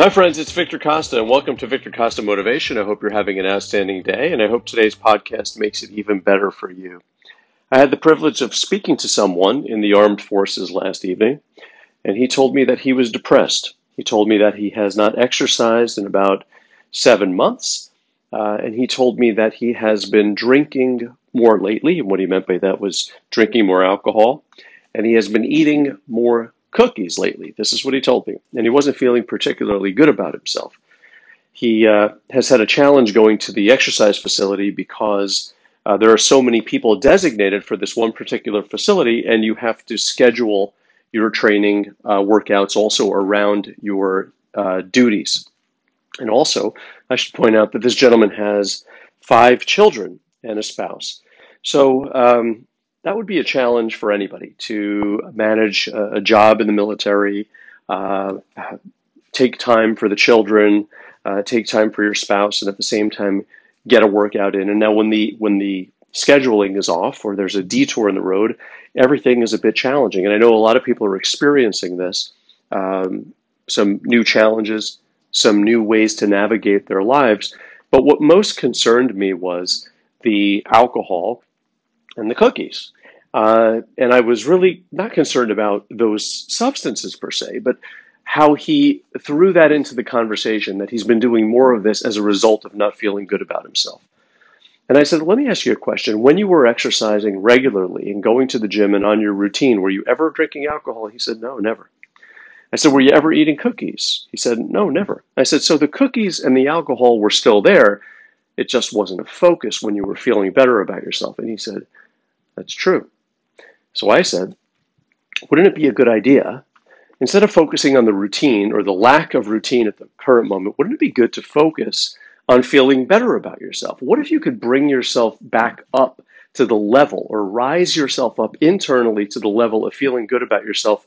Hi, friends. It's Victor Costa, and welcome to Victor Costa Motivation. I hope you're having an outstanding day, and I hope today's podcast makes it even better for you. I had the privilege of speaking to someone in the armed forces last evening, and he told me that he was depressed. He told me that he has not exercised in about seven months, uh, and he told me that he has been drinking more lately, and what he meant by that was drinking more alcohol, and he has been eating more cookies lately. This is what he told me. And he wasn't feeling particularly good about himself. He uh, has had a challenge going to the exercise facility because uh, there are so many people designated for this one particular facility, and you have to schedule your training uh, workouts also around your uh, duties. And also, I should point out that this gentleman has five children and a spouse. So um, that would be a challenge for anybody to manage a, a job in the military, uh, take time for the children, uh, take time for your spouse, and at the same time get a workout in. And now, when the when the scheduling is off or there's a detour in the road, everything is a bit challenging. And I know a lot of people are experiencing this. Um, some new challenges, some new ways to navigate their lives. But what most concerned me was the alcohol and the cookies. Uh, and I was really not concerned about those substances per se, but how he threw that into the conversation that he's been doing more of this as a result of not feeling good about himself. And I said, let me ask you a question. When you were exercising regularly and going to the gym and on your routine, were you ever drinking alcohol? He said, no, never. I said, were you ever eating cookies? He said, no, never. I said, so the cookies and the alcohol were still there. It just wasn't a focus when you were feeling better about yourself. And he said, that's true. So I said, wouldn't it be a good idea, instead of focusing on the routine or the lack of routine at the current moment, wouldn't it be good to focus on feeling better about yourself? What if you could bring yourself back up to the level or rise yourself up internally to the level of feeling good about yourself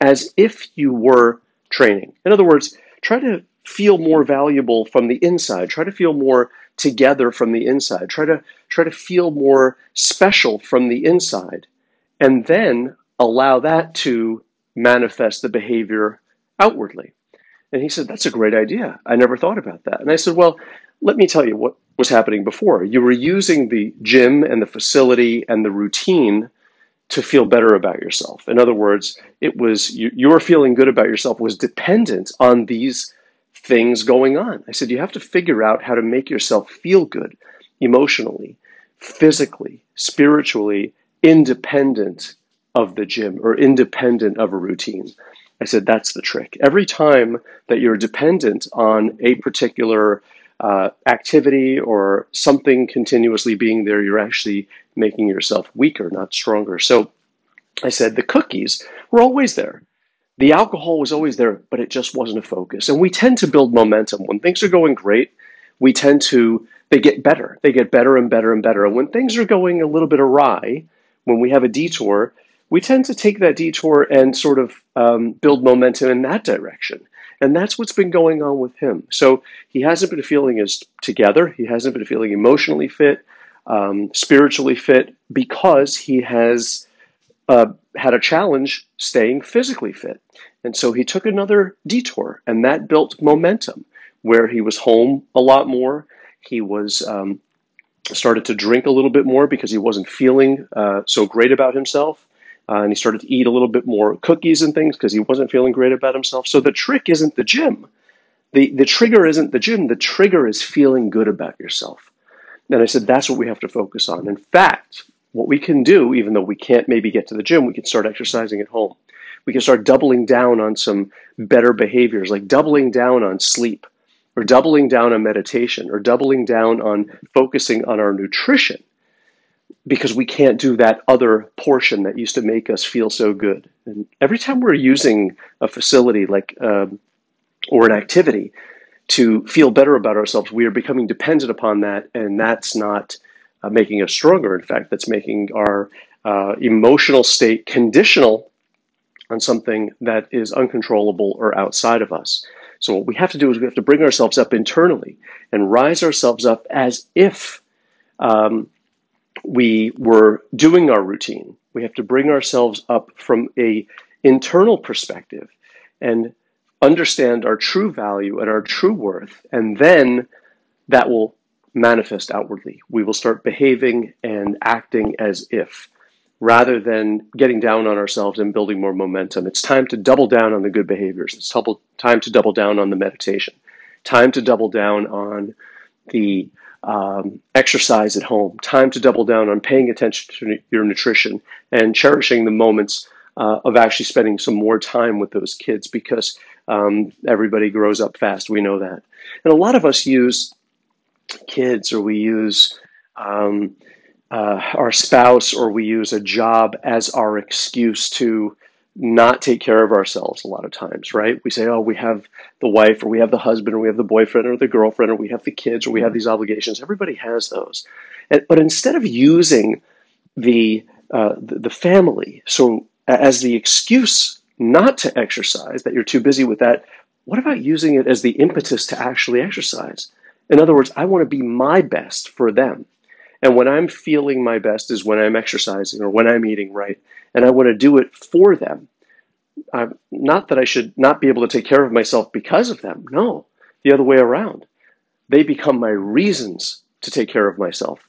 as if you were training? In other words, try to feel more valuable from the inside. Try to feel more together from the inside. Try to try to feel more special from the inside and then allow that to manifest the behavior outwardly. And he said, That's a great idea. I never thought about that. And I said, Well, let me tell you what was happening before. You were using the gym and the facility and the routine to feel better about yourself. In other words, it was you, your feeling good about yourself was dependent on these things going on. I said, You have to figure out how to make yourself feel good emotionally, physically, spiritually, independent of the gym or independent of a routine. I said, that's the trick. Every time that you're dependent on a particular uh, activity or something continuously being there, you're actually making yourself weaker, not stronger. So I said, the cookies were always there. The alcohol was always there, but it just wasn't a focus. And we tend to build momentum. When things are going great, we tend to, they get better. They get better and better and better. And when things are going a little bit awry, when we have a detour, we tend to take that detour and sort of um, build momentum in that direction. And that's what's been going on with him. So he hasn't been feeling as together. He hasn't been feeling emotionally fit, um, spiritually fit, because he has uh, had a challenge staying physically fit. And so he took another detour, and that built momentum where he was home a lot more. He was um, started to drink a little bit more because he wasn't feeling uh, so great about himself. Uh, and he started to eat a little bit more cookies and things because he wasn't feeling great about himself. So the trick isn't the gym. The, the trigger isn't the gym. The trigger is feeling good about yourself. And I said, that's what we have to focus on. In fact, what we can do, even though we can't maybe get to the gym, we can start exercising at home. We can start doubling down on some better behaviors, like doubling down on sleep or doubling down on meditation or doubling down on focusing on our nutrition because we can't do that other portion that used to make us feel so good. And every time we're using a facility like um, or an activity to feel better about ourselves, we are becoming dependent upon that, and that's not uh, making us stronger. In fact, that's making our uh, emotional state conditional on something that is uncontrollable or outside of us. So what we have to do is we have to bring ourselves up internally and rise ourselves up as if um, we were doing our routine. We have to bring ourselves up from a internal perspective and understand our true value and our true worth, and then that will manifest outwardly. We will start behaving and acting as if rather than getting down on ourselves and building more momentum. It's time to double down on the good behaviors. It's time to double down on the meditation. Time to double down on the um, exercise at home. Time to double down on paying attention to your nutrition and cherishing the moments uh, of actually spending some more time with those kids because um, everybody grows up fast. We know that. And a lot of us use kids or we use um, uh, our spouse or we use a job as our excuse to not take care of ourselves a lot of times, right? We say, oh, we have the wife or we have the husband or we have the boyfriend or the girlfriend or we have the kids or we have these obligations. Everybody has those. But instead of using the, uh, the, the family so as the excuse not to exercise, that you're too busy with that, what about using it as the impetus to actually exercise? In other words, I want to be my best for them. And when I'm feeling my best is when I'm exercising or when I'm eating right. And I want to do it for them. I'm, not that I should not be able to take care of myself because of them. No, the other way around. They become my reasons to take care of myself.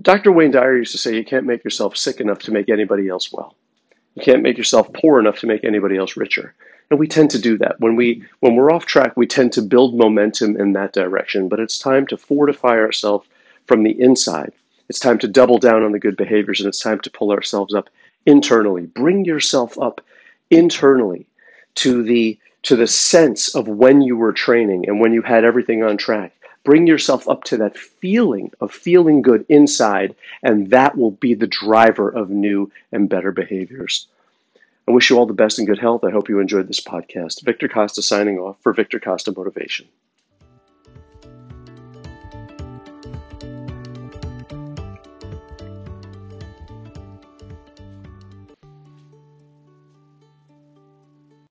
Dr. Wayne Dyer used to say, You can't make yourself sick enough to make anybody else well. You can't make yourself poor enough to make anybody else richer. And we tend to do that. When we when we're off track, we tend to build momentum in that direction. But it's time to fortify ourselves from the inside it's time to double down on the good behaviors and it's time to pull ourselves up internally. Bring yourself up internally to the to the sense of when you were training and when you had everything on track. Bring yourself up to that feeling of feeling good inside, and that will be the driver of new and better behaviors. I wish you all the best and good health. I hope you enjoyed this podcast. Victor Costa signing off for Victor Costa Motivation.